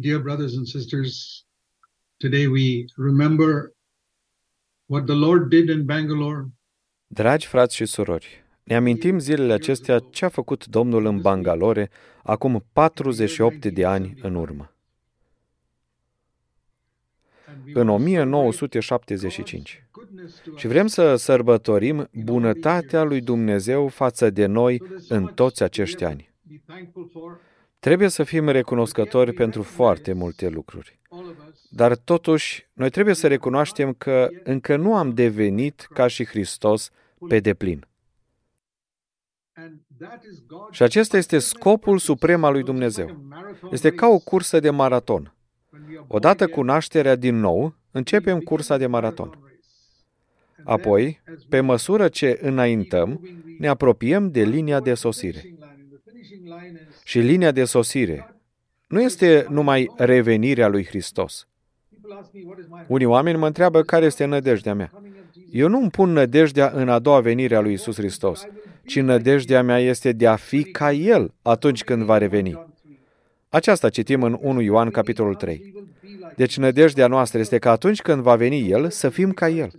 Dear brothers and sisters, today we remember what the Lord did in Bangalore Dragi frați și surori, ne amintim zilele acestea ce a făcut Domnul în Bangalore acum 48 de ani în urmă. În 1975. Și vrem să sărbătorim bunătatea lui Dumnezeu față de noi în toți acești ani. Trebuie să fim recunoscători pentru foarte multe lucruri. Dar totuși, noi trebuie să recunoaștem că încă nu am devenit ca și Hristos pe deplin. Și acesta este scopul suprem al lui Dumnezeu. Este ca o cursă de maraton. Odată cu nașterea din nou, începem cursa de maraton. Apoi, pe măsură ce înaintăm, ne apropiem de linia de sosire. Și linia de sosire nu este numai revenirea lui Hristos. Unii oameni mă întreabă care este nădejdea mea. Eu nu îmi pun nădejdea în a doua venire a lui Isus Hristos, ci nădejdea mea este de a fi ca El atunci când va reveni. Aceasta citim în 1 Ioan, capitolul 3. Deci nădejdea noastră este că atunci când va veni El, să fim ca El.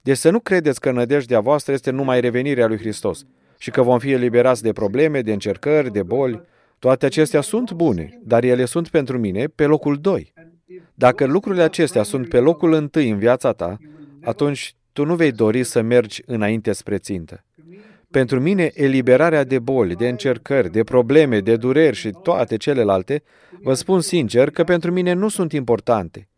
Deci să nu credeți că nădejdea voastră este numai revenirea lui Hristos și că vom fi eliberați de probleme, de încercări, de boli. Toate acestea sunt bune, dar ele sunt pentru mine pe locul 2. Dacă lucrurile acestea sunt pe locul întâi în viața ta, atunci tu nu vei dori să mergi înainte spre țintă. Pentru mine, eliberarea de boli, de încercări, de probleme, de dureri și toate celelalte, vă spun sincer că pentru mine nu sunt importante.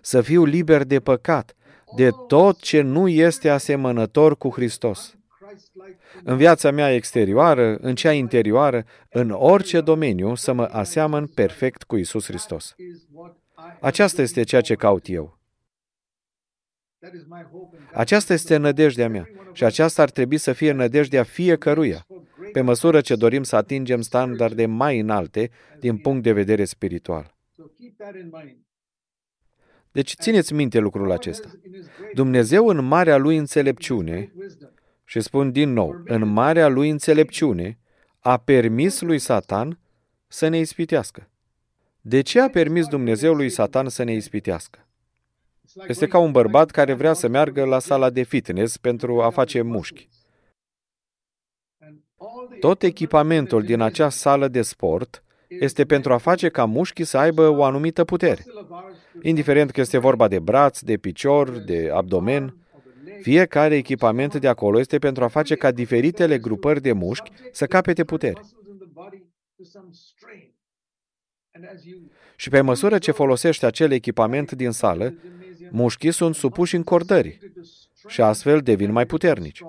Să fiu liber de păcat, de tot ce nu este asemănător cu Hristos. În viața mea exterioară, în cea interioară, în orice domeniu, să mă aseamăn perfect cu Isus Hristos. Aceasta este ceea ce caut eu. Aceasta este nădejdea mea și aceasta ar trebui să fie nădejdea fiecăruia, pe măsură ce dorim să atingem standarde mai înalte din punct de vedere spiritual. Deci țineți minte lucrul acesta. Dumnezeu în marea lui înțelepciune, și spun din nou, în marea lui înțelepciune, a permis lui Satan să ne ispitească. De ce a permis Dumnezeu lui Satan să ne ispitească? Este ca un bărbat care vrea să meargă la sala de fitness pentru a face mușchi. Tot echipamentul din acea sală de sport este pentru a face ca mușchii să aibă o anumită putere. Indiferent că este vorba de braț, de picior, de abdomen, fiecare echipament de acolo este pentru a face ca diferitele grupări de mușchi să capete putere. Și pe măsură ce folosești acel echipament din sală, mușchii sunt supuși încordării și astfel devin mai puternici.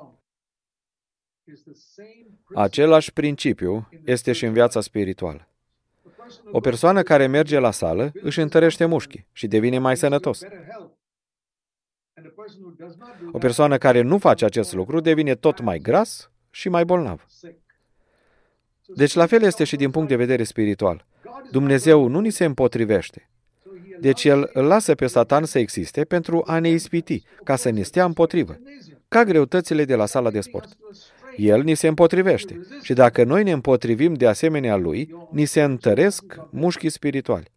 Același principiu este și în viața spirituală. O persoană care merge la sală își întărește mușchii și devine mai sănătos. O persoană care nu face acest lucru devine tot mai gras și mai bolnav. Deci la fel este și din punct de vedere spiritual. Dumnezeu nu ni se împotrivește. Deci El îl lasă pe Satan să existe pentru a ne ispiti, ca să ne stea împotrivă, ca greutățile de la sala de sport. El ni se împotrivește și dacă noi ne împotrivim de asemenea lui, ni se întăresc mușchii spirituali.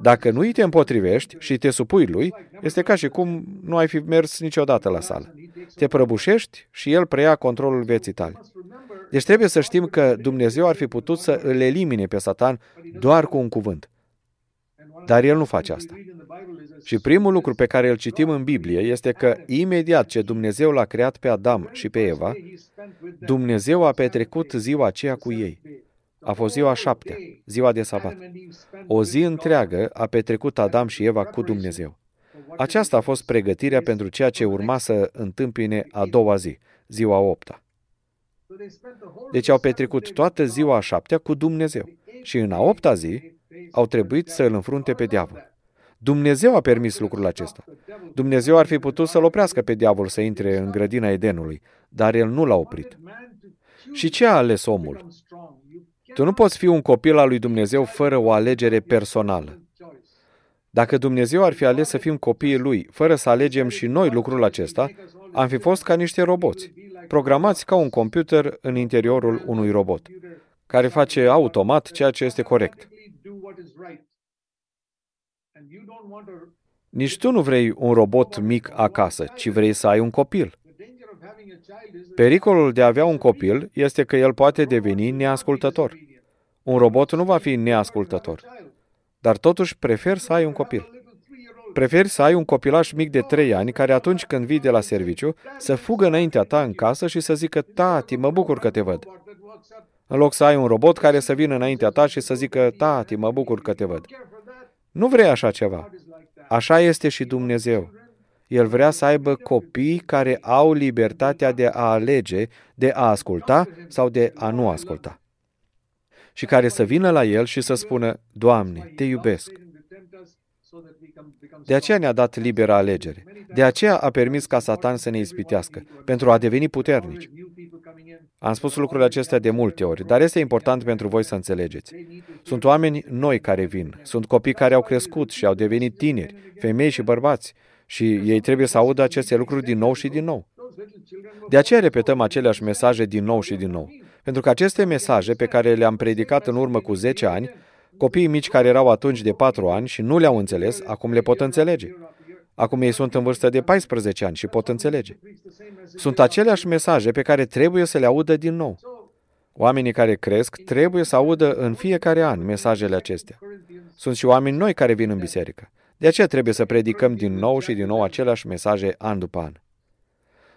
Dacă nu îi te împotrivești și te supui lui, este ca și cum nu ai fi mers niciodată la sală. Te prăbușești și el preia controlul vieții tale. Deci trebuie să știm că Dumnezeu ar fi putut să îl elimine pe Satan doar cu un cuvânt. Dar el nu face asta. Și primul lucru pe care îl citim în Biblie este că imediat ce Dumnezeu l-a creat pe Adam și pe Eva, Dumnezeu a petrecut ziua aceea cu ei. A fost ziua șaptea, ziua de sabat. O zi întreagă a petrecut Adam și Eva cu Dumnezeu. Aceasta a fost pregătirea pentru ceea ce urma să întâmpine a doua zi, ziua opta. Deci au petrecut toată ziua a șaptea cu Dumnezeu. Și în a opta zi au trebuit să îl înfrunte pe diavol. Dumnezeu a permis lucrul acesta. Dumnezeu ar fi putut să-l oprească pe diavol să intre în grădina Edenului, dar el nu l-a oprit. Și ce a ales omul? Tu nu poți fi un copil al lui Dumnezeu fără o alegere personală. Dacă Dumnezeu ar fi ales să fim copiii lui, fără să alegem și noi lucrul acesta, am fi fost ca niște roboți, programați ca un computer în interiorul unui robot. care face automat ceea ce este corect. Nici tu nu vrei un robot mic acasă, ci vrei să ai un copil. Pericolul de a avea un copil este că el poate deveni neascultător. Un robot nu va fi neascultător, dar totuși prefer să ai un copil. Preferi să ai un copilaș mic de trei ani care atunci când vii de la serviciu să fugă înaintea ta în casă și să zică, tati, mă bucur că te văd. În loc să ai un robot care să vină înaintea ta și să zică, tati, mă bucur că te văd. Nu vrei așa ceva. Așa este și Dumnezeu. El vrea să aibă copii care au libertatea de a alege, de a asculta sau de a nu asculta. Și care să vină la el și să spună, Doamne, te iubesc. De aceea ne-a dat liberă alegere. De aceea a permis ca Satan să ne ispitească, pentru a deveni puternici. Am spus lucrurile acestea de multe ori, dar este important pentru voi să înțelegeți. Sunt oameni noi care vin, sunt copii care au crescut și au devenit tineri, femei și bărbați, și ei trebuie să audă aceste lucruri din nou și din nou. De aceea repetăm aceleași mesaje din nou și din nou. Pentru că aceste mesaje pe care le-am predicat în urmă cu 10 ani, copiii mici care erau atunci de 4 ani și nu le-au înțeles, acum le pot înțelege. Acum ei sunt în vârstă de 14 ani și pot înțelege. Sunt aceleași mesaje pe care trebuie să le audă din nou. Oamenii care cresc trebuie să audă în fiecare an mesajele acestea. Sunt și oameni noi care vin în biserică. De aceea trebuie să predicăm din nou și din nou aceleași mesaje an după an.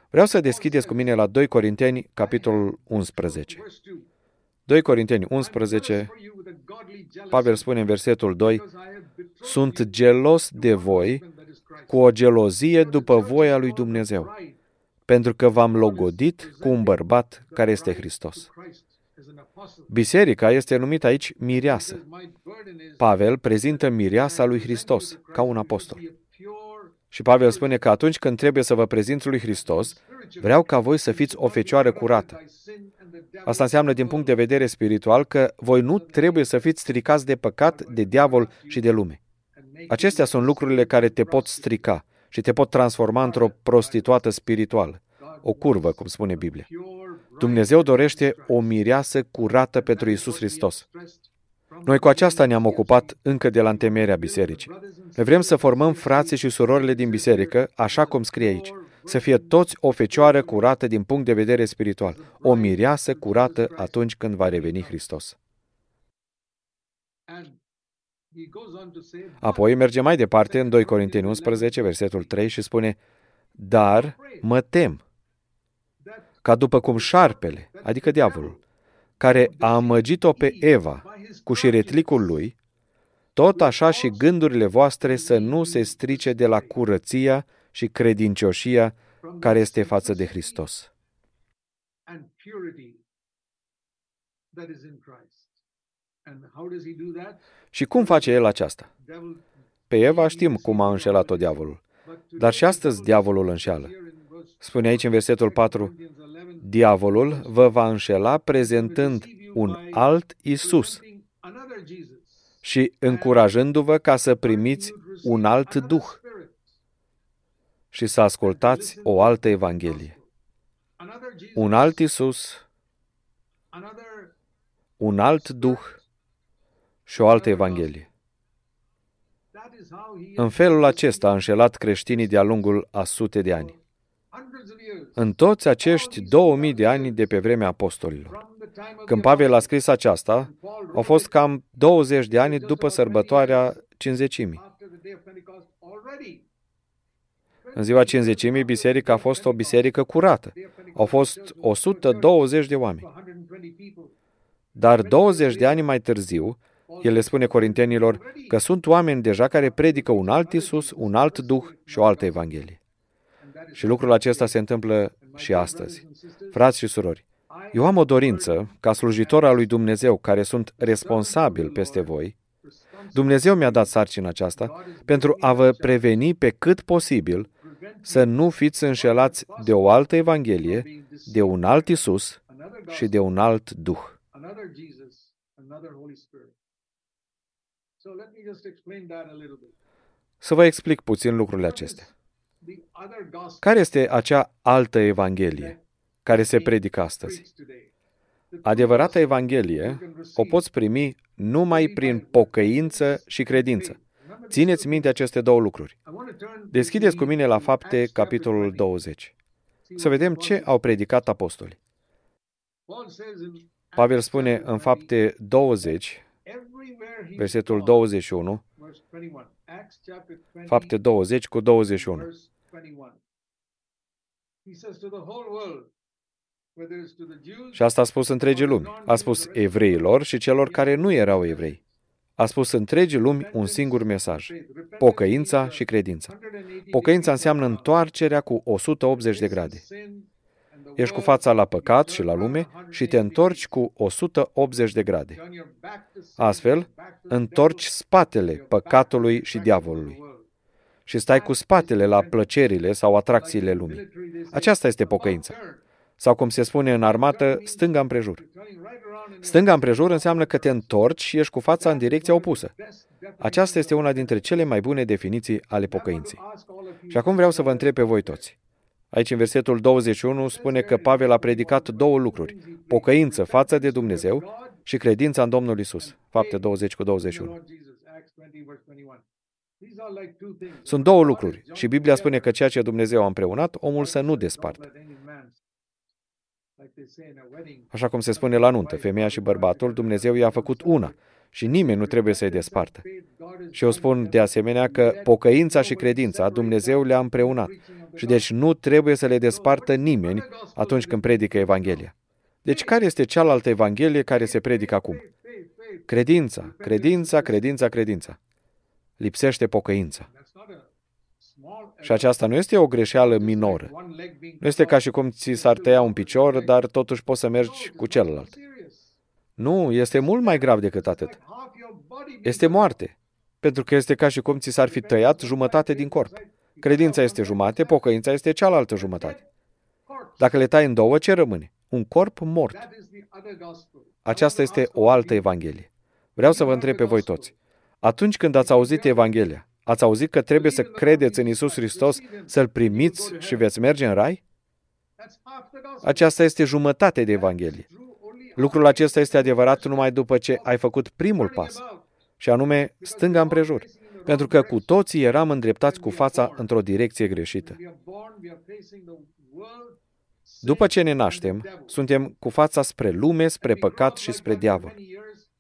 Vreau să deschideți cu mine la 2 Corinteni, capitolul 11. 2 Corinteni 11, Pavel spune în versetul 2, Sunt gelos de voi cu o gelozie după voia lui Dumnezeu, pentru că v-am logodit cu un bărbat care este Hristos. Biserica este numită aici mireasă. Pavel prezintă mireasa lui Hristos ca un apostol. Și Pavel spune că atunci când trebuie să vă prezint lui Hristos, vreau ca voi să fiți o fecioară curată. Asta înseamnă din punct de vedere spiritual că voi nu trebuie să fiți stricați de păcat, de diavol și de lume. Acestea sunt lucrurile care te pot strica și te pot transforma într-o prostituată spirituală. O curvă, cum spune Biblia. Dumnezeu dorește o mireasă curată pentru Isus Hristos. Noi cu aceasta ne-am ocupat încă de la întemeierea bisericii. Ne vrem să formăm frații și surorile din biserică, așa cum scrie aici, să fie toți o fecioară curată din punct de vedere spiritual, o mireasă curată atunci când va reveni Hristos. Apoi merge mai departe în 2 Corinteni 11, versetul 3 și spune, Dar mă tem ca după cum șarpele, adică diavolul, care a amăgit-o pe Eva cu șiretlicul lui, tot așa și gândurile voastre să nu se strice de la curăția și credincioșia care este față de Hristos. Și cum face el aceasta? Pe Eva știm cum a înșelat-o diavolul. Dar și astăzi diavolul înșeală. Spune aici în versetul 4, Diavolul vă va înșela prezentând un alt Isus și încurajându-vă ca să primiți un alt Duh și să ascultați o altă Evanghelie. Un alt Isus, un alt Duh și o altă Evanghelie. În felul acesta a înșelat creștinii de-a lungul a sute de ani. În toți acești 2000 de ani de pe vremea apostolilor. Când Pavel a scris aceasta, au fost cam 20 de ani după sărbătoarea cinzecimii. În ziua cinzecimii, biserica a fost o biserică curată. Au fost 120 de oameni. Dar 20 de ani mai târziu, el le spune corintenilor că sunt oameni deja care predică un alt Isus, un alt Duh și o altă Evanghelie. Și lucrul acesta se întâmplă și astăzi. Frați și surori, eu am o dorință, ca slujitor al lui Dumnezeu, care sunt responsabil peste voi, Dumnezeu mi-a dat sarcina aceasta pentru a vă preveni pe cât posibil să nu fiți înșelați de o altă Evanghelie, de un alt Isus și de un alt Duh. Să vă explic puțin lucrurile acestea. Care este acea altă Evanghelie care se predică astăzi? Adevărata Evanghelie o poți primi numai prin pocăință și credință. Țineți minte aceste două lucruri. Deschideți cu mine la fapte, capitolul 20. Să vedem ce au predicat apostolii. Pavel spune în fapte 20, versetul 21, fapte 20 cu 21. Și asta a spus întregii lumi. A spus evreilor și celor care nu erau evrei. A spus întregii lumi un singur mesaj. Pocăința și credința. Pocăința înseamnă întoarcerea cu 180 de grade. Ești cu fața la păcat și la lume și te întorci cu 180 de grade. Astfel, întorci spatele păcatului și diavolului. Și stai cu spatele la plăcerile sau atracțiile lumii. Aceasta este pocăința. Sau cum se spune în armată, stânga împrejur. Stânga împrejur înseamnă că te întorci și ești cu fața în direcția opusă. Aceasta este una dintre cele mai bune definiții ale pocăinței. Și acum vreau să vă întreb pe voi toți. Aici, în versetul 21, spune că Pavel a predicat două lucruri. Pocăință față de Dumnezeu și credința în Domnul Isus. Fapte 20 cu 21. Sunt două lucruri și Biblia spune că ceea ce Dumnezeu a împreunat, omul să nu despartă. Așa cum se spune la nuntă, femeia și bărbatul, Dumnezeu i-a făcut una și nimeni nu trebuie să-i despartă. Și eu spun de asemenea că pocăința și credința Dumnezeu le-a împreunat și deci nu trebuie să le despartă nimeni atunci când predică Evanghelia. Deci care este cealaltă Evanghelie care se predică acum? Credința, credința, credința, credința. Lipsește pocăința. Și aceasta nu este o greșeală minoră. Nu este ca și cum ți s-ar tăia un picior, dar totuși poți să mergi cu celălalt. Nu, este mult mai grav decât atât. Este moarte, pentru că este ca și cum ți s-ar fi tăiat jumătate din corp. Credința este jumătate, pocăința este cealaltă jumătate. Dacă le tai în două, ce rămâne? Un corp mort. Aceasta este o altă Evanghelie. Vreau să vă întreb pe voi toți. Atunci când ați auzit Evanghelia, ați auzit că trebuie să credeți în Isus Hristos, să-L primiți și veți merge în rai? Aceasta este jumătate de Evanghelie. Lucrul acesta este adevărat numai după ce ai făcut primul pas, și anume stânga împrejur, pentru că cu toții eram îndreptați cu fața într-o direcție greșită. După ce ne naștem, suntem cu fața spre lume, spre păcat și spre diavol.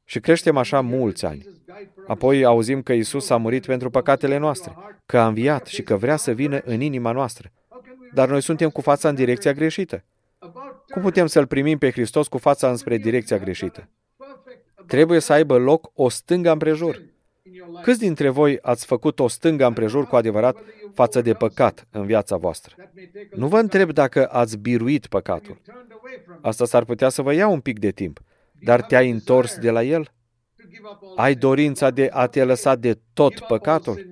Și creștem așa mulți ani. Apoi auzim că Isus a murit pentru păcatele noastre, că a înviat și că vrea să vină în inima noastră. Dar noi suntem cu fața în direcția greșită. Cum putem să-L primim pe Hristos cu fața înspre direcția greșită? Trebuie să aibă loc o stângă împrejur. Câți dintre voi ați făcut o stângă împrejur cu adevărat față de păcat în viața voastră? Nu vă întreb dacă ați biruit păcatul. Asta s-ar putea să vă ia un pic de timp, dar te-ai întors de la el? Ai dorința de a te lăsa de tot păcatul?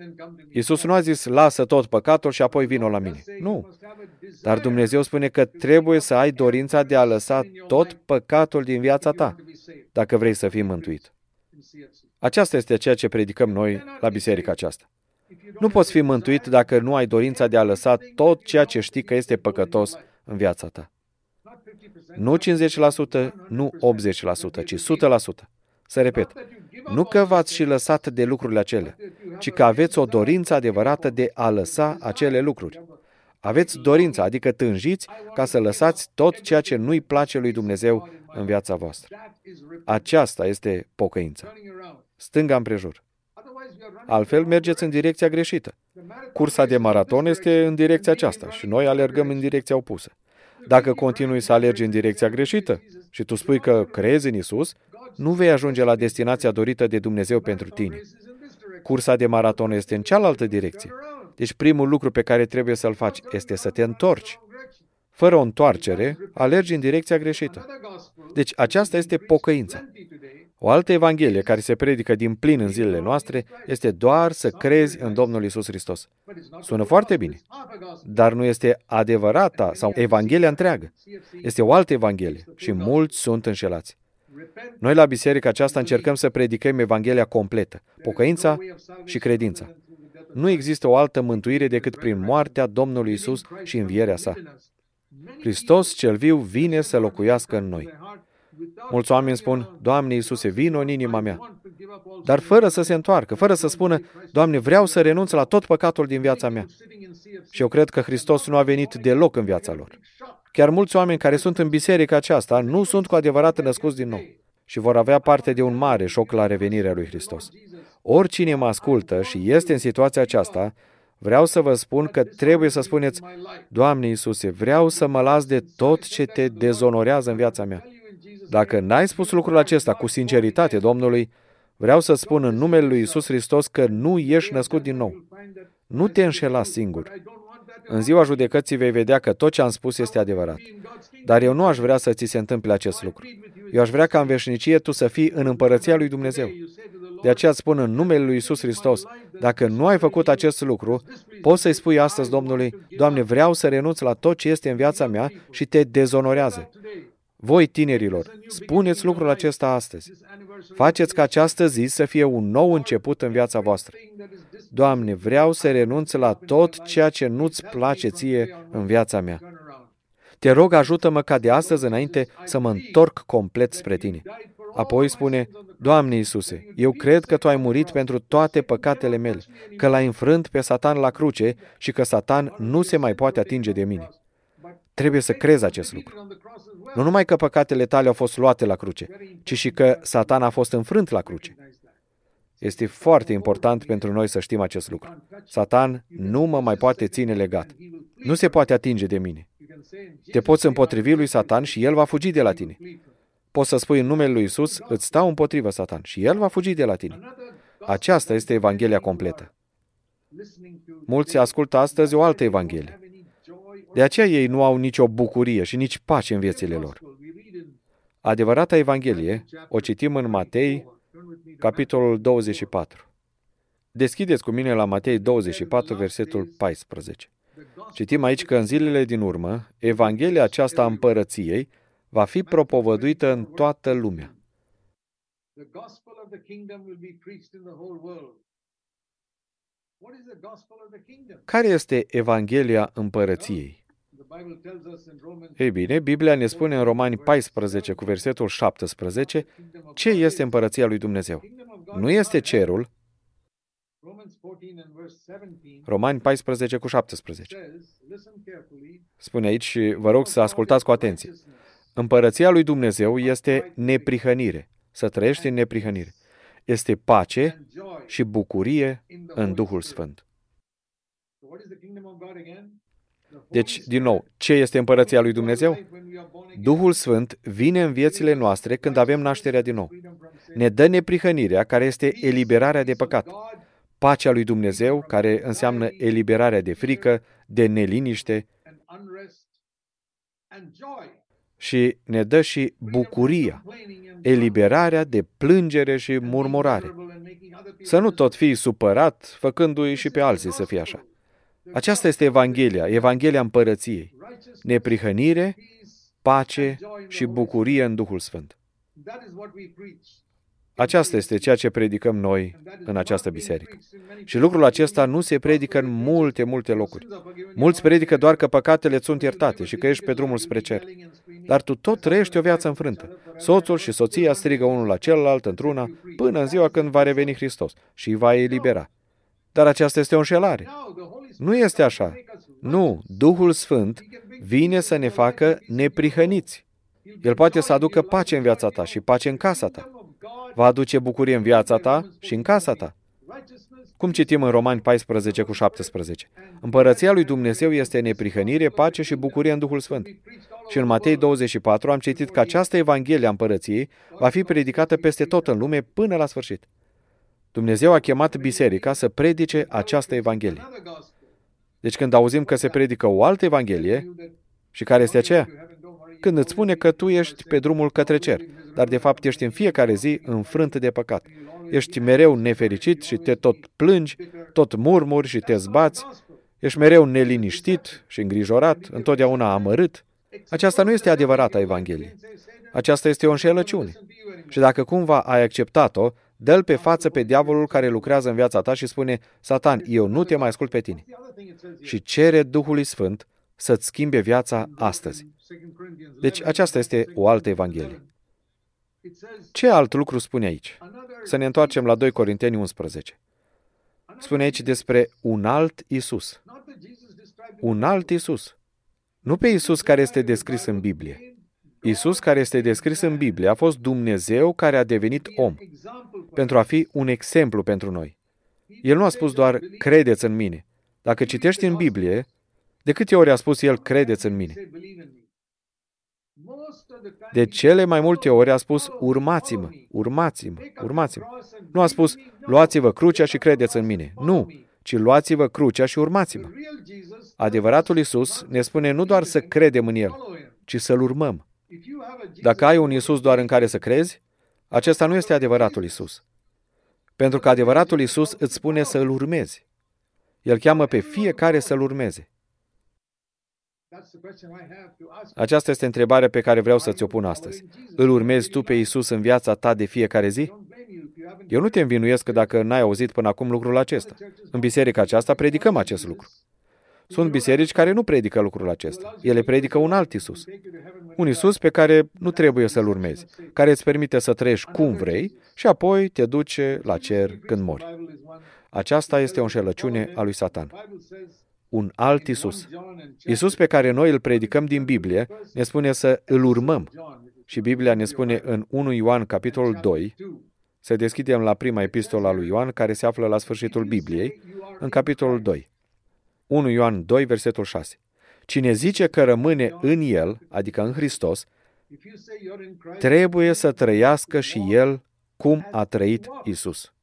Iisus nu a zis, lasă tot păcatul și apoi vină la mine. Nu. Dar Dumnezeu spune că trebuie să ai dorința de a lăsa tot păcatul din viața ta, dacă vrei să fii mântuit. Aceasta este ceea ce predicăm noi la biserica aceasta. Nu poți fi mântuit dacă nu ai dorința de a lăsa tot ceea ce știi că este păcătos în viața ta. Nu 50%, nu 80%, ci 100%. Să repet, nu că v-ați și lăsat de lucrurile acelea, ci că aveți o dorință adevărată de a lăsa acele lucruri. Aveți dorința, adică tânjiți ca să lăsați tot ceea ce nu-i place lui Dumnezeu în viața voastră. Aceasta este pocăința. Stânga împrejur. Altfel mergeți în direcția greșită. Cursa de maraton este în direcția aceasta și noi alergăm în direcția opusă. Dacă continui să alergi în direcția greșită și tu spui că crezi în Isus, nu vei ajunge la destinația dorită de Dumnezeu pentru tine. Cursa de maraton este în cealaltă direcție. Deci primul lucru pe care trebuie să-l faci este să te întorci. Fără o întoarcere, alergi în direcția greșită. Deci aceasta este pocăința. O altă evanghelie care se predică din plin în zilele noastre este doar să crezi în Domnul Isus Hristos. Sună foarte bine, dar nu este adevărata sau evanghelia întreagă. Este o altă evanghelie și mulți sunt înșelați. Noi la biserica aceasta încercăm să predicăm Evanghelia completă, pocăința și credința. Nu există o altă mântuire decât prin moartea Domnului Isus și învierea sa. Hristos cel viu vine să locuiască în noi. Mulți oameni spun, Doamne Iisuse, vină în inima mea. Dar fără să se întoarcă, fără să spună, Doamne, vreau să renunț la tot păcatul din viața mea. Și eu cred că Hristos nu a venit deloc în viața lor. Chiar mulți oameni care sunt în biserica aceasta nu sunt cu adevărat născuți din nou și vor avea parte de un mare șoc la revenirea lui Hristos. Oricine mă ascultă și este în situația aceasta, vreau să vă spun că trebuie să spuneți, Doamne Iisuse, vreau să mă las de tot ce te dezonorează în viața mea. Dacă n-ai spus lucrul acesta cu sinceritate Domnului, vreau să spun în numele lui Isus Hristos că nu ești născut din nou. Nu te înșela singur. În ziua judecății vei vedea că tot ce am spus este adevărat. Dar eu nu aș vrea să ți se întâmple acest lucru. Eu aș vrea ca în veșnicie tu să fii în împărăția lui Dumnezeu. De aceea îți spun în numele lui Isus Hristos, dacă nu ai făcut acest lucru, poți să-i spui astăzi Domnului, Doamne, vreau să renunț la tot ce este în viața mea și te dezonorează. Voi, tinerilor, spuneți lucrul acesta astăzi. Faceți ca această zi să fie un nou început în viața voastră. Doamne, vreau să renunț la tot ceea ce nu-ți place ție în viața mea. Te rog, ajută-mă ca de astăzi înainte să mă întorc complet spre tine. Apoi spune, Doamne Iisuse, eu cred că Tu ai murit pentru toate păcatele mele, că l-ai înfrânt pe Satan la cruce și că Satan nu se mai poate atinge de mine. Trebuie să crezi acest lucru. Nu numai că păcatele tale au fost luate la cruce, ci și că Satan a fost înfrânt la cruce. Este foarte important pentru noi să știm acest lucru. Satan nu mă mai poate ține legat. Nu se poate atinge de mine. Te poți împotrivi lui Satan și el va fugi de la tine. Poți să spui în numele lui Isus, îți stau împotrivă Satan și el va fugi de la tine. Aceasta este Evanghelia completă. Mulți ascultă astăzi o altă Evanghelie. De aceea ei nu au nicio bucurie și nici pace în viețile lor. Adevărata Evanghelie o citim în Matei, capitolul 24. Deschideți cu mine la Matei 24, versetul 14. Citim aici că în zilele din urmă, Evanghelia aceasta a împărăției va fi propovăduită în toată lumea. Care este Evanghelia împărăției? Ei bine, Biblia ne spune în Romani 14 cu versetul 17 ce este împărăția lui Dumnezeu. Nu este cerul, Romani 14 cu 17. Spune aici și vă rog să ascultați cu atenție. Împărăția lui Dumnezeu este neprihănire, să trăiești în neprihănire. Este pace și bucurie în Duhul Sfânt. Deci, din nou, ce este împărăția lui Dumnezeu? Duhul Sfânt vine în viețile noastre când avem nașterea din nou. Ne dă neprihănirea, care este eliberarea de păcat. Pacea lui Dumnezeu, care înseamnă eliberarea de frică, de neliniște și ne dă și bucuria, eliberarea de plângere și murmurare. Să nu tot fii supărat, făcându-i și pe alții să fie așa. Aceasta este Evanghelia, Evanghelia împărăției. Neprihănire, pace și bucurie în Duhul Sfânt. Aceasta este ceea ce predicăm noi în această biserică. Și lucrul acesta nu se predică în multe, multe locuri. Mulți predică doar că păcatele sunt iertate și că ești pe drumul spre cer. Dar tu tot trăiești o viață înfrântă. Soțul și soția strigă unul la celălalt într-una până în ziua când va reveni Hristos și îi va elibera. Dar aceasta este o înșelare. Nu este așa. Nu, Duhul Sfânt vine să ne facă neprihăniți. El poate să aducă pace în viața ta și pace în casa ta. Va aduce bucurie în viața ta și în casa ta. Cum citim în Romani 14 cu 17. Împărăția lui Dumnezeu este neprihănire, pace și bucurie în Duhul Sfânt. Și în Matei 24 am citit că această Evanghelie a împărăției va fi predicată peste tot în lume până la sfârșit. Dumnezeu a chemat biserica să predice această Evanghelie. Deci când auzim că se predică o altă Evanghelie, și care este aceea? Când îți spune că tu ești pe drumul către cer, dar de fapt ești în fiecare zi înfrânt de păcat. Ești mereu nefericit și te tot plângi, tot murmuri și te zbați, ești mereu neliniștit și îngrijorat, întotdeauna amărât. Aceasta nu este adevărata Evanghelie. Aceasta este o înșelăciune. Și dacă cumva ai acceptat-o, Dă-l pe față pe diavolul care lucrează în viața ta și spune, Satan, eu nu te mai ascult pe tine. Și cere Duhului Sfânt să-ți schimbe viața astăzi. Deci aceasta este o altă Evanghelie. Ce alt lucru spune aici? Să ne întoarcem la 2 Corinteni 11. Spune aici despre un alt Isus. Un alt Isus. Nu pe Isus care este descris în Biblie. Isus care este descris în Biblie a fost Dumnezeu care a devenit om pentru a fi un exemplu pentru noi. El nu a spus doar credeți în mine. Dacă citești în Biblie, de câte ori a spus el credeți în mine? De cele mai multe ori a spus urmați-mă, urmați-mă, urmați-mă. Nu a spus luați-vă crucea și credeți în mine. Nu, ci luați-vă crucea și urmați-mă. Adevăratul Isus ne spune nu doar să credem în El, ci să-L urmăm. Dacă ai un Isus doar în care să crezi, acesta nu este adevăratul Isus. Pentru că adevăratul Isus îți spune să îl urmezi. El cheamă pe fiecare să-l urmeze. Aceasta este întrebarea pe care vreau să ți-o pun astăzi. Îl urmezi tu pe Isus în viața ta de fiecare zi? Eu nu te învinuiesc că dacă n-ai auzit până acum lucrul acesta. În biserica aceasta predicăm acest lucru. Sunt biserici care nu predică lucrul acesta. Ele predică un alt Isus. Un Isus pe care nu trebuie să-L urmezi, care îți permite să trăiești cum vrei și apoi te duce la cer când mori. Aceasta este o înșelăciune a lui Satan. Un alt Isus. Isus pe care noi îl predicăm din Biblie ne spune să îl urmăm. Și Biblia ne spune în 1 Ioan, capitolul 2, să deschidem la prima epistola lui Ioan, care se află la sfârșitul Bibliei, în capitolul 2. 1 Ioan 2, versetul 6. Cine zice că rămâne în El, adică în Hristos, trebuie să trăiască și El cum a trăit Isus.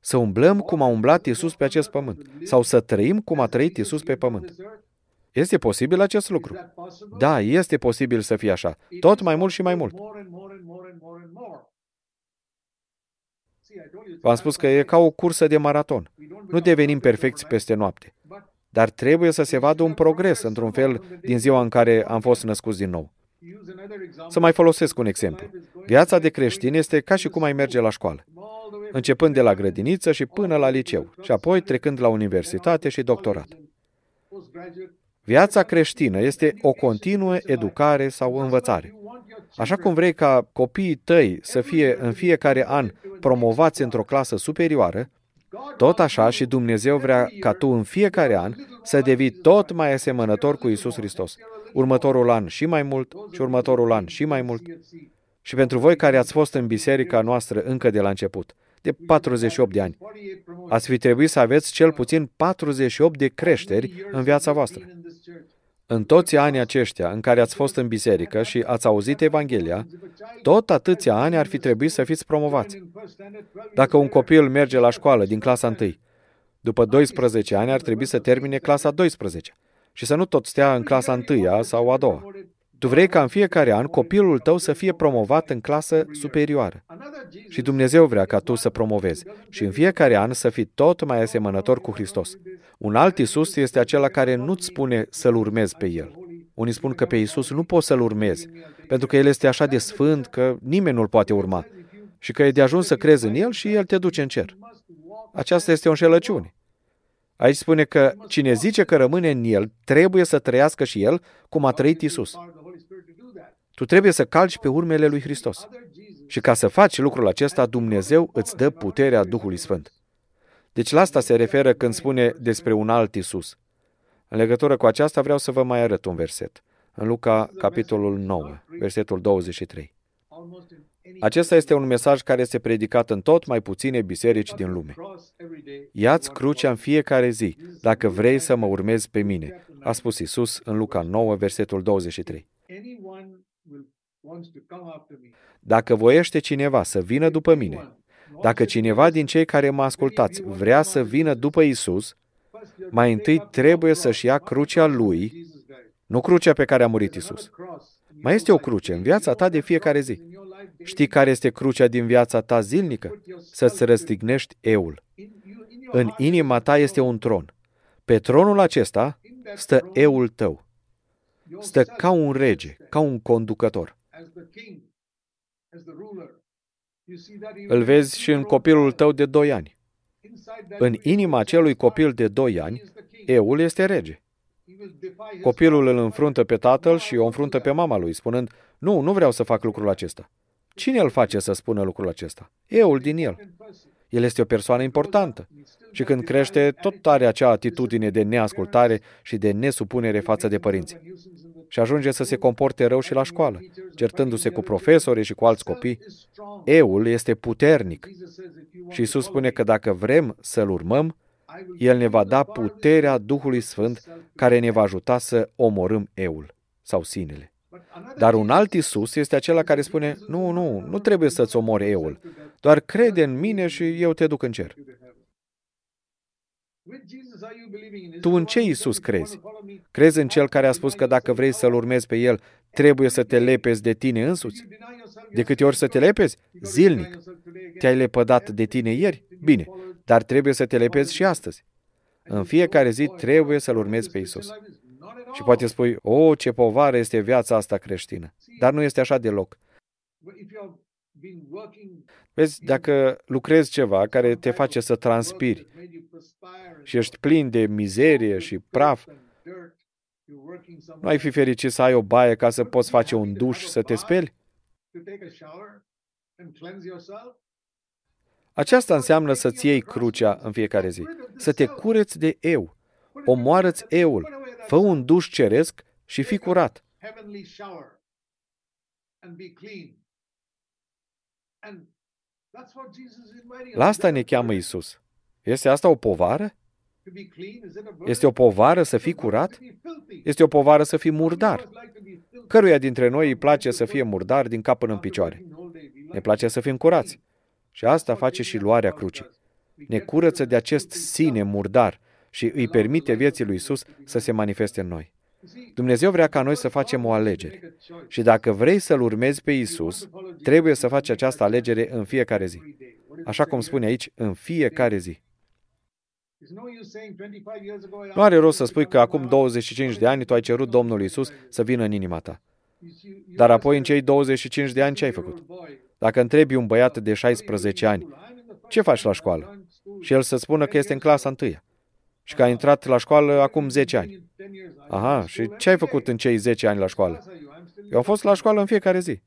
Să umblăm cum a umblat Isus pe acest pământ, sau să trăim cum a trăit Isus pe pământ. Este posibil acest lucru? Da, este posibil să fie așa, tot mai mult și mai mult. V-am spus că e ca o cursă de maraton. Nu devenim perfecți peste noapte. Dar trebuie să se vadă un progres, într-un fel, din ziua în care am fost născuți din nou. Să mai folosesc un exemplu. Viața de creștin este ca și cum ai merge la școală, începând de la grădiniță și până la liceu, și apoi trecând la universitate și doctorat. Viața creștină este o continuă educare sau învățare. Așa cum vrei ca copiii tăi să fie în fiecare an promovați într-o clasă superioară, tot așa și Dumnezeu vrea ca tu în fiecare an să devii tot mai asemănător cu Isus Hristos. Următorul an și mai mult și următorul an și mai mult. Și pentru voi care ați fost în biserica noastră încă de la început, de 48 de ani, ați fi trebuit să aveți cel puțin 48 de creșteri în viața voastră. În toți anii aceștia în care ați fost în biserică și ați auzit Evanghelia, tot atâția ani ar fi trebuit să fiți promovați. Dacă un copil merge la școală din clasa 1, după 12 ani ar trebui să termine clasa 12 și să nu tot stea în clasa 1 sau a doua. Tu vrei ca în fiecare an copilul tău să fie promovat în clasă superioară. Și Dumnezeu vrea ca tu să promovezi și în fiecare an să fii tot mai asemănător cu Hristos. Un alt Isus este acela care nu-ți spune să-L urmezi pe El. Unii spun că pe Isus nu poți să-L urmezi, pentru că El este așa de sfânt că nimeni nu-L poate urma și că e de ajuns să crezi în El și El te duce în cer. Aceasta este o înșelăciune. Aici spune că cine zice că rămâne în El, trebuie să trăiască și El cum a trăit Isus. Tu trebuie să calci pe urmele lui Hristos. Și ca să faci lucrul acesta, Dumnezeu îți dă puterea Duhului Sfânt. Deci la asta se referă când spune despre un alt Isus. În legătură cu aceasta vreau să vă mai arăt un verset. În Luca, capitolul 9, versetul 23. Acesta este un mesaj care este predicat în tot mai puține biserici din lume. Iați crucea în fiecare zi, dacă vrei să mă urmezi pe mine, a spus Isus în Luca 9, versetul 23. Dacă voiește cineva să vină după mine, dacă cineva din cei care mă ascultați vrea să vină după Isus, mai întâi trebuie să-și ia crucea lui, nu crucea pe care a murit Isus. Mai este o cruce în viața ta de fiecare zi. Știi care este crucea din viața ta zilnică? Să-ți răstignești eul. În inima ta este un tron. Pe tronul acesta stă eul tău. Stă ca un rege, ca un conducător. Îl vezi și în copilul tău de doi ani. În inima acelui copil de doi ani, eul este rege. Copilul îl înfruntă pe tatăl și o înfruntă pe mama lui, spunând, Nu, nu vreau să fac lucrul acesta. Cine îl face să spună lucrul acesta? Eul din el. El este o persoană importantă. Și când crește, tot are acea atitudine de neascultare și de nesupunere față de părinți. Și ajunge să se comporte rău și la școală, certându-se cu profesorii și cu alți copii. Eul este puternic. Și Isus spune că dacă vrem să-L urmăm, El ne va da puterea Duhului Sfânt care ne va ajuta să omorâm eul sau sinele. Dar un alt Isus este acela care spune, nu, nu, nu trebuie să-ți omori eul, doar crede în mine și eu te duc în cer. Tu în ce Isus crezi? Crezi în Cel care a spus că dacă vrei să-L urmezi pe El, trebuie să te lepezi de tine însuți? De câte ori să te lepezi? Zilnic. Te-ai lepădat de tine ieri? Bine, dar trebuie să te lepezi și astăzi. În fiecare zi trebuie să-L urmezi pe Isus. Și poate spui, o, ce povară este viața asta creștină. Dar nu este așa deloc. Vezi, dacă lucrezi ceva care te face să transpiri și ești plin de mizerie și praf, nu ai fi fericit să ai o baie ca să poți face un duș să te speli? Aceasta înseamnă să-ți iei crucea în fiecare zi, să te cureți de eu. Omoară-ți eul, fă un duș ceresc și fi curat. La asta ne cheamă Isus. Este asta o povară? Este o povară să fii curat? Este o povară să fii murdar. Căruia dintre noi îi place să fie murdar din cap până în picioare? Ne place să fim curați. Și asta face și luarea crucii. Ne curăță de acest sine murdar și îi permite vieții lui Isus să se manifeste în noi. Dumnezeu vrea ca noi să facem o alegere. Și dacă vrei să-L urmezi pe Isus, trebuie să faci această alegere în fiecare zi. Așa cum spune aici, în fiecare zi. Nu are rost să spui că acum 25 de ani tu ai cerut Domnului Isus să vină în inima ta. Dar apoi în cei 25 de ani ce ai făcut? Dacă întrebi un băiat de 16 ani, ce faci la școală? Și el să spună că este în clasa întâia și că a intrat la școală acum 10 ani. Aha, și ce ai făcut în cei 10 ani la școală? Eu am fost la școală în fiecare zi.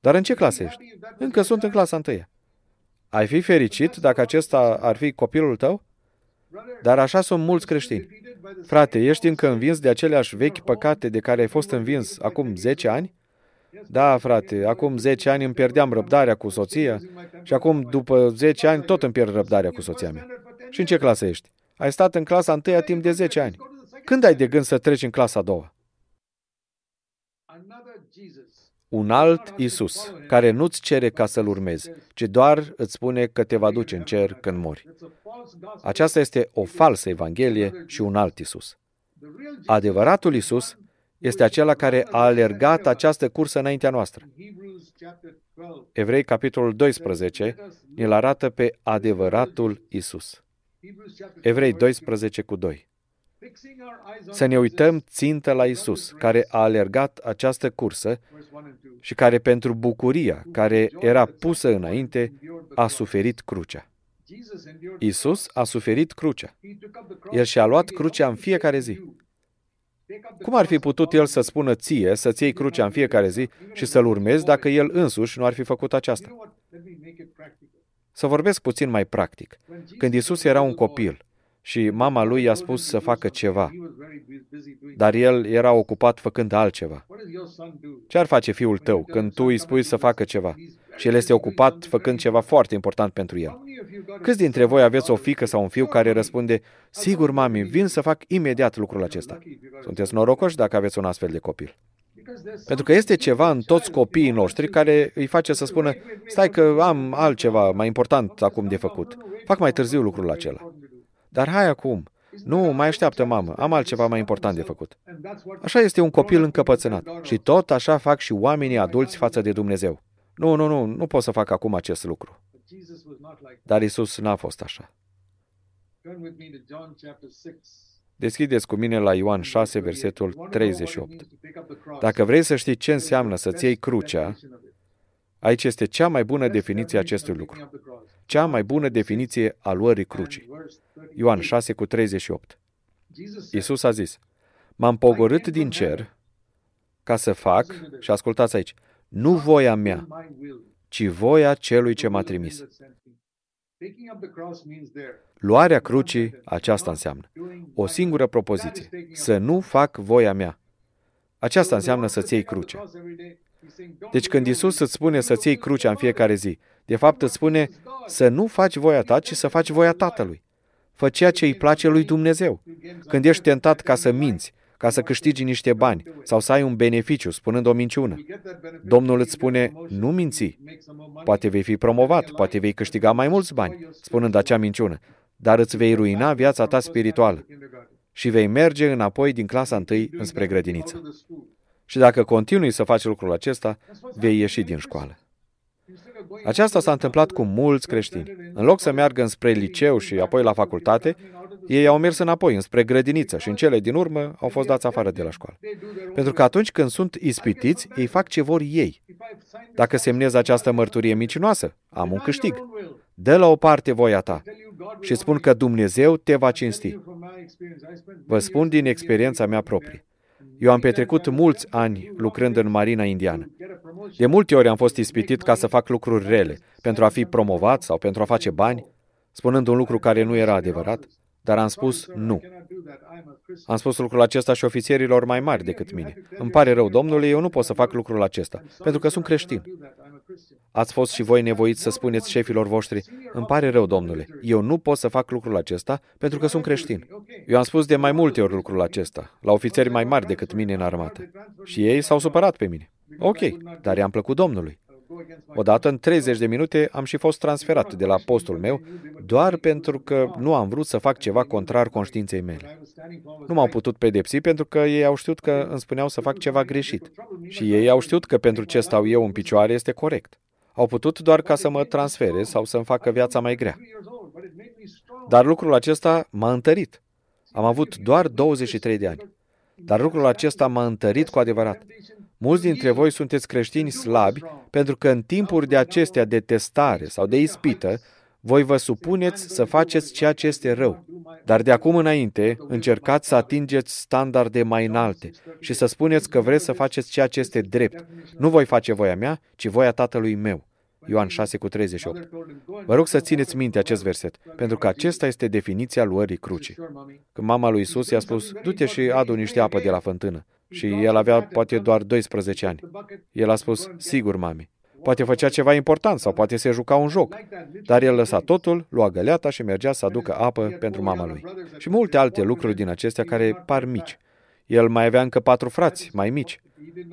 Dar în ce clasă ești? Încă sunt în clasa întâia. Ai fi fericit dacă acesta ar fi copilul tău? Dar așa sunt mulți creștini. Frate, ești încă învins de aceleași vechi păcate de care ai fost învins acum 10 ani? Da, frate, acum 10 ani îmi pierdeam răbdarea cu soția și acum, după 10 ani, tot îmi pierd răbdarea cu soția mea. Și în ce clasă ești? Ai stat în clasa întâia timp de 10 ani. Când ai de gând să treci în clasa a doua? Un alt Isus, care nu-ți cere ca să-L urmezi, ci doar îți spune că te va duce în cer când mori. Aceasta este o falsă Evanghelie și un alt Isus. Adevăratul Isus este acela care a alergat această cursă înaintea noastră. Evrei, capitolul 12, ne-l arată pe adevăratul Isus. Evrei 12 cu 2. Să ne uităm țintă la Isus, care a alergat această cursă și care pentru bucuria care era pusă înainte a suferit crucea. Isus a suferit crucea. El și-a luat crucea în fiecare zi. Cum ar fi putut el să spună ție să-ți iei crucea în fiecare zi și să-l urmezi dacă el însuși nu ar fi făcut aceasta? Să vorbesc puțin mai practic. Când Isus era un copil și mama lui i-a spus să facă ceva, dar el era ocupat făcând altceva. Ce ar face fiul tău când tu îi spui să facă ceva și el este ocupat făcând ceva foarte important pentru el? Câți dintre voi aveți o fică sau un fiu care răspunde, sigur, mami, vin să fac imediat lucrul acesta? Sunteți norocoși dacă aveți un astfel de copil. Pentru că este ceva în toți copiii noștri care îi face să spună, stai că am altceva mai important acum de făcut. Fac mai târziu lucrul acela. Dar hai acum. Nu, mai așteaptă, mamă, am altceva mai important de făcut. Așa este un copil încăpățânat. Și tot așa fac și oamenii adulți față de Dumnezeu. Nu, nu, nu, nu pot să fac acum acest lucru. Dar Isus n-a fost așa. Deschideți cu mine la Ioan 6, versetul 38. Dacă vrei să știi ce înseamnă să-ți iei crucea, aici este cea mai bună definiție a acestui lucru. Cea mai bună definiție a luării crucii. Ioan 6 cu 38. Iisus a zis, M-am pogorât din cer ca să fac, și ascultați aici, nu voia mea, ci voia celui ce m-a trimis. Luarea crucii, aceasta înseamnă. O singură propoziție. Să nu fac voia mea. Aceasta înseamnă să-ți iei crucea. Deci când Isus îți spune să-ți iei crucea în fiecare zi, de fapt îți spune să nu faci voia ta, ci să faci voia Tatălui. Fă ceea ce îi place lui Dumnezeu. Când ești tentat ca să minți, ca să câștigi niște bani sau să ai un beneficiu spunând o minciună. Domnul îți spune, nu minți. Poate vei fi promovat, poate vei câștiga mai mulți bani spunând acea minciună, dar îți vei ruina viața ta spirituală și vei merge înapoi din clasa întâi înspre grădiniță. Și dacă continui să faci lucrul acesta, vei ieși din școală. Aceasta s-a întâmplat cu mulți creștini. În loc să meargă înspre liceu și apoi la facultate, ei au mers înapoi, înspre grădiniță și în cele din urmă au fost dați afară de la școală. Pentru că atunci când sunt ispitiți, ei fac ce vor ei. Dacă semnez această mărturie micinoasă, am un câștig. Dă la o parte voia ta și spun că Dumnezeu te va cinsti. Vă spun din experiența mea proprie. Eu am petrecut mulți ani lucrând în marina indiană. De multe ori am fost ispitit ca să fac lucruri rele, pentru a fi promovat sau pentru a face bani, spunând un lucru care nu era adevărat, dar am spus nu. Am spus lucrul acesta și ofițerilor mai mari decât mine. Îmi pare rău, domnule, eu nu pot să fac lucrul acesta, pentru că sunt creștin. Ați fost și voi nevoiți să spuneți șefilor voștri, îmi pare rău, domnule, eu nu pot să fac lucrul acesta pentru că sunt creștin. Eu am spus de mai multe ori lucrul acesta, la ofițeri mai mari decât mine în armată. Și ei s-au supărat pe mine. Ok, dar i-am plăcut Domnului. Odată, în 30 de minute, am și fost transferat de la postul meu, doar pentru că nu am vrut să fac ceva contrar conștiinței mele. Nu m-au putut pedepsi pentru că ei au știut că îmi spuneau să fac ceva greșit. Și ei au știut că pentru ce stau eu în picioare este corect. Au putut doar ca să mă transfere sau să-mi facă viața mai grea. Dar lucrul acesta m-a întărit. Am avut doar 23 de ani. Dar lucrul acesta m-a întărit cu adevărat. Mulți dintre voi sunteți creștini slabi pentru că în timpuri de acestea de testare sau de ispită, voi vă supuneți să faceți ceea ce este rău. Dar de acum înainte, încercați să atingeți standarde mai înalte și să spuneți că vreți să faceți ceea ce este drept. Nu voi face voia mea, ci voia Tatălui meu. Ioan 6 cu 38. Vă rog să țineți minte acest verset, pentru că acesta este definiția luării crucii. Când mama lui Isus i-a spus, du-te și adu niște apă de la fântână. Și el avea poate doar 12 ani. El a spus, sigur, mami. Poate făcea ceva important sau poate se juca un joc. Dar el lăsa totul, lua găleata și mergea să aducă apă pentru mama lui. Și multe alte lucruri din acestea care par mici. El mai avea încă patru frați, mai mici.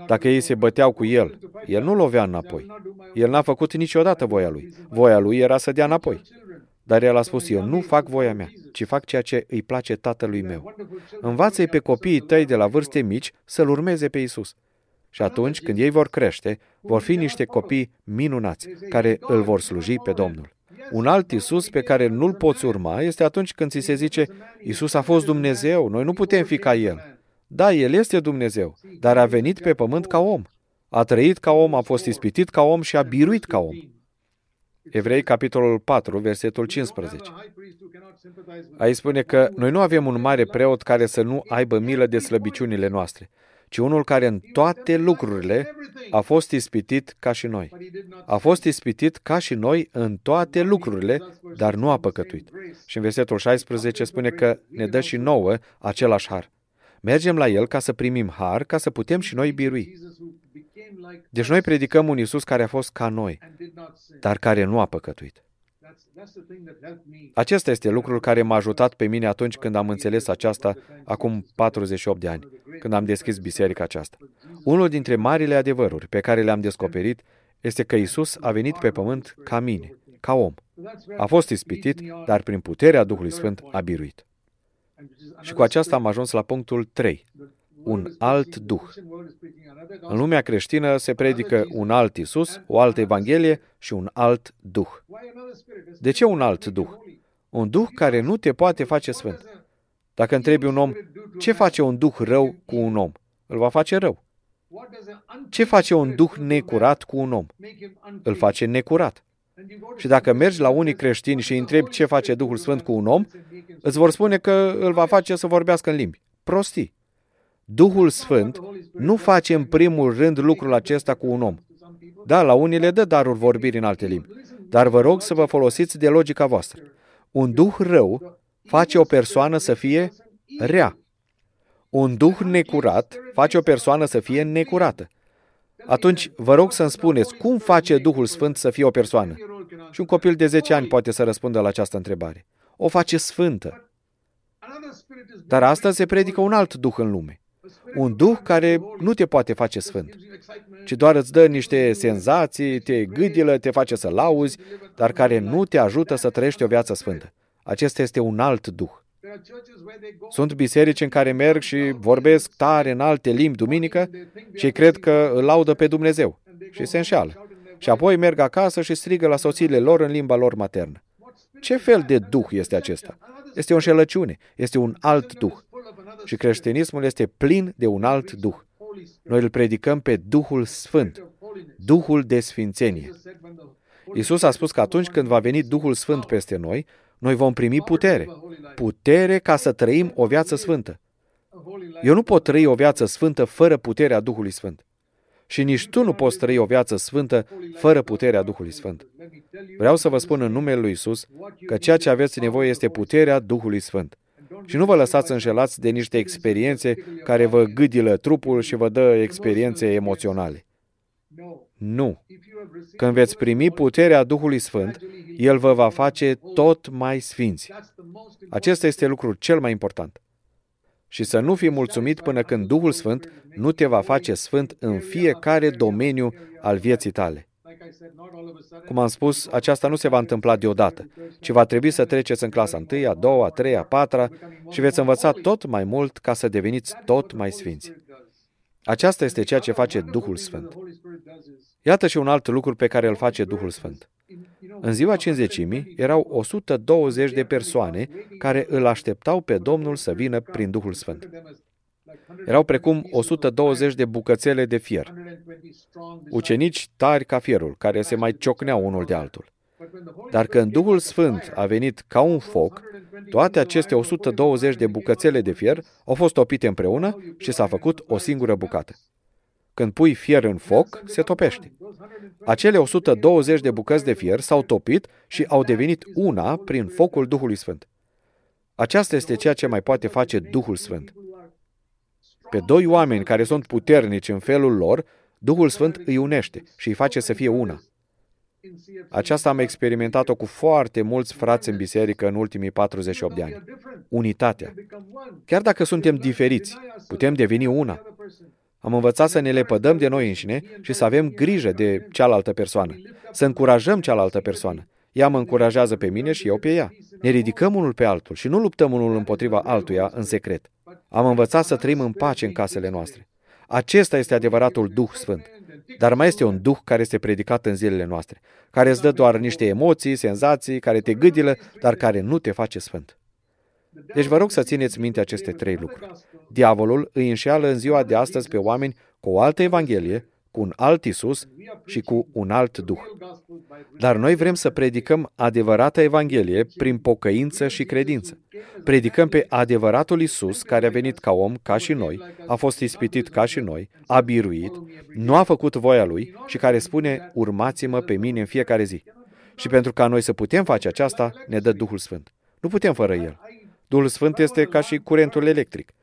Dacă ei se băteau cu el, el nu lovea înapoi. El n-a făcut niciodată voia lui. Voia lui era să dea înapoi. Dar el a spus, eu nu fac voia mea, ci fac ceea ce îi place tatălui meu. Învață-i pe copiii tăi de la vârste mici să-L urmeze pe Isus. Și atunci, când ei vor crește, vor fi niște copii minunați, care îl vor sluji pe Domnul. Un alt Isus pe care nu-l poți urma este atunci când ți se zice, Isus a fost Dumnezeu, noi nu putem fi ca El. Da, El este Dumnezeu, dar a venit pe pământ ca om. A trăit ca om, a fost ispitit ca om și a biruit ca om. Evrei, capitolul 4, versetul 15. Aici spune că noi nu avem un mare preot care să nu aibă milă de slăbiciunile noastre, ci unul care în toate lucrurile a fost ispitit ca și noi. A fost ispitit ca și noi în toate lucrurile, dar nu a păcătuit. Și în versetul 16 spune că ne dă și nouă același har. Mergem la El ca să primim har, ca să putem și noi birui. Deci noi predicăm un Isus care a fost ca noi, dar care nu a păcătuit. Acesta este lucrul care m-a ajutat pe mine atunci când am înțeles aceasta acum 48 de ani, când am deschis biserica aceasta. Unul dintre marile adevăruri pe care le-am descoperit este că Isus a venit pe pământ ca mine, ca om. A fost ispitit, dar prin puterea Duhului Sfânt a biruit. Și cu aceasta am ajuns la punctul 3. Un alt duh. În lumea creștină se predică un alt Isus, o altă Evanghelie și un alt duh. De ce un alt duh? Un duh care nu te poate face sfânt. Dacă întrebi un om, ce face un duh rău cu un om? Îl va face rău. Ce face un duh necurat cu un om? Îl face necurat. Și dacă mergi la unii creștini și îi întrebi ce face Duhul Sfânt cu un om, îți vor spune că îl va face să vorbească în limbi. Prostii. Duhul Sfânt nu face în primul rând lucrul acesta cu un om. Da, la unii le dă darul vorbirii în alte limbi, dar vă rog să vă folosiți de logica voastră. Un duh rău face o persoană să fie rea. Un duh necurat face o persoană să fie necurată. Atunci, vă rog să-mi spuneți, cum face Duhul Sfânt să fie o persoană? Și un copil de 10 ani poate să răspundă la această întrebare. O face sfântă. Dar astăzi se predică un alt duh în lume. Un duh care nu te poate face sfânt, ci doar îți dă niște senzații, te gâdilă, te face să lauzi, dar care nu te ajută să trăiești o viață sfântă. Acesta este un alt duh. Sunt biserici în care merg și vorbesc tare în alte limbi duminică și cred că îl laudă pe Dumnezeu și se înșeală. Și apoi merg acasă și strigă la soțiile lor în limba lor maternă. Ce fel de duh este acesta? Este o înșelăciune, este un alt duh. Și creștinismul este plin de un alt duh. Noi îl predicăm pe Duhul Sfânt, Duhul de Sfințenie. Iisus a spus că atunci când va veni Duhul Sfânt peste noi, noi vom primi putere. Putere ca să trăim o viață sfântă. Eu nu pot trăi o viață sfântă fără puterea Duhului Sfânt. Și nici tu nu poți trăi o viață sfântă fără puterea Duhului Sfânt. Vreau să vă spun în numele lui Isus că ceea ce aveți nevoie este puterea Duhului Sfânt. Și nu vă lăsați înșelați de niște experiențe care vă gâdilă trupul și vă dă experiențe emoționale. Nu. Când veți primi puterea Duhului Sfânt, El vă va face tot mai sfinți. Acesta este lucrul cel mai important. Și să nu fii mulțumit până când Duhul Sfânt nu te va face sfânt în fiecare domeniu al vieții tale. Cum am spus, aceasta nu se va întâmpla deodată, ci va trebui să treceți în clasa 1, a 2, a 3, a 4 și veți învăța tot mai mult ca să deveniți tot mai sfinți. Aceasta este ceea ce face Duhul Sfânt. Iată și un alt lucru pe care îl face Duhul Sfânt. În ziua cinzecimii erau 120 de persoane care îl așteptau pe Domnul să vină prin Duhul Sfânt. Erau precum 120 de bucățele de fier, ucenici tari ca fierul, care se mai ciocneau unul de altul. Dar când Duhul Sfânt a venit ca un foc, toate aceste 120 de bucățele de fier au fost topite împreună și s-a făcut o singură bucată. Când pui fier în foc, se topește. Acele 120 de bucăți de fier s-au topit și au devenit una prin focul Duhului Sfânt. Aceasta este ceea ce mai poate face Duhul Sfânt. Pe doi oameni care sunt puternici în felul lor, Duhul Sfânt îi unește și îi face să fie una. Aceasta am experimentat-o cu foarte mulți frați în biserică în ultimii 48 de ani. Unitatea. Chiar dacă suntem diferiți, putem deveni una. Am învățat să ne lepădăm de noi înșine și să avem grijă de cealaltă persoană, să încurajăm cealaltă persoană. Ea mă încurajează pe mine și eu pe ea. Ne ridicăm unul pe altul și nu luptăm unul împotriva altuia în secret. Am învățat să trăim în pace în casele noastre. Acesta este adevăratul Duh Sfânt. Dar mai este un Duh care este predicat în zilele noastre, care îți dă doar niște emoții, senzații, care te gâdilă, dar care nu te face sfânt. Deci vă rog să țineți minte aceste trei lucruri. Diavolul îi înșeală în ziua de astăzi pe oameni cu o altă Evanghelie, cu un alt Isus și cu un alt Duh. Dar noi vrem să predicăm adevărata Evanghelie prin pocăință și credință. Predicăm pe adevăratul Isus care a venit ca om, ca și noi, a fost ispitit ca și noi, a biruit, nu a făcut voia lui și care spune, urmați-mă pe mine în fiecare zi. Și pentru ca noi să putem face aceasta, ne dă Duhul Sfânt. Nu putem fără El. Duhul Sfânt este ca și curentul electric.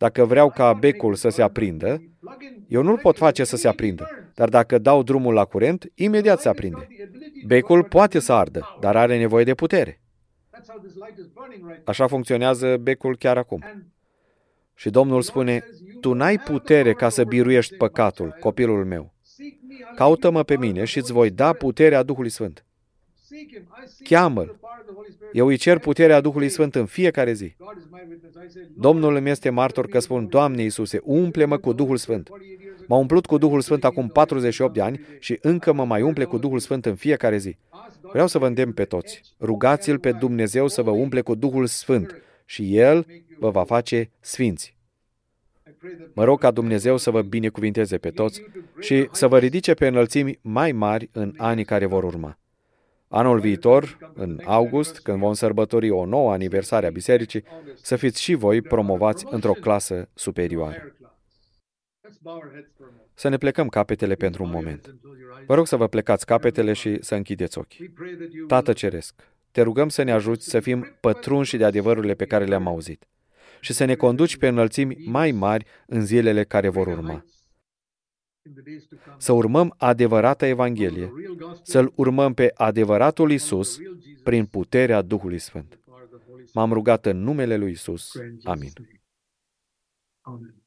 Dacă vreau ca becul să se aprindă, eu nu-l pot face să se aprindă, dar dacă dau drumul la curent, imediat se aprinde. Becul poate să ardă, dar are nevoie de putere. Așa funcționează becul chiar acum. Și Domnul spune, tu n-ai putere ca să biruiești păcatul, copilul meu. Caută-mă pe mine și îți voi da puterea Duhului Sfânt. Cheamă-L. Eu îi cer puterea Duhului Sfânt în fiecare zi. Domnul îmi este martor că spun, Doamne Iisuse, umple-mă cu Duhul Sfânt. M-a umplut cu Duhul Sfânt acum 48 de ani și încă mă mai umple cu Duhul Sfânt în fiecare zi. Vreau să vă îndemn pe toți. Rugați-L pe Dumnezeu să vă umple cu Duhul Sfânt și El vă va face sfinți. Mă rog ca Dumnezeu să vă binecuvinteze pe toți și să vă ridice pe înălțimi mai mari în anii care vor urma. Anul viitor, în august, când vom sărbători o nouă aniversare a bisericii, să fiți și voi promovați într-o clasă superioară. Să ne plecăm capetele pentru un moment. Vă rog să vă plecați capetele și să închideți ochii. Tată Ceresc, te rugăm să ne ajuți să fim pătrunși de adevărurile pe care le-am auzit și să ne conduci pe înălțimi mai mari în zilele care vor urma. Să urmăm adevărata Evanghelie, să-L urmăm pe adevăratul Isus prin puterea Duhului Sfânt. M-am rugat în numele lui Isus. Amin. Amen.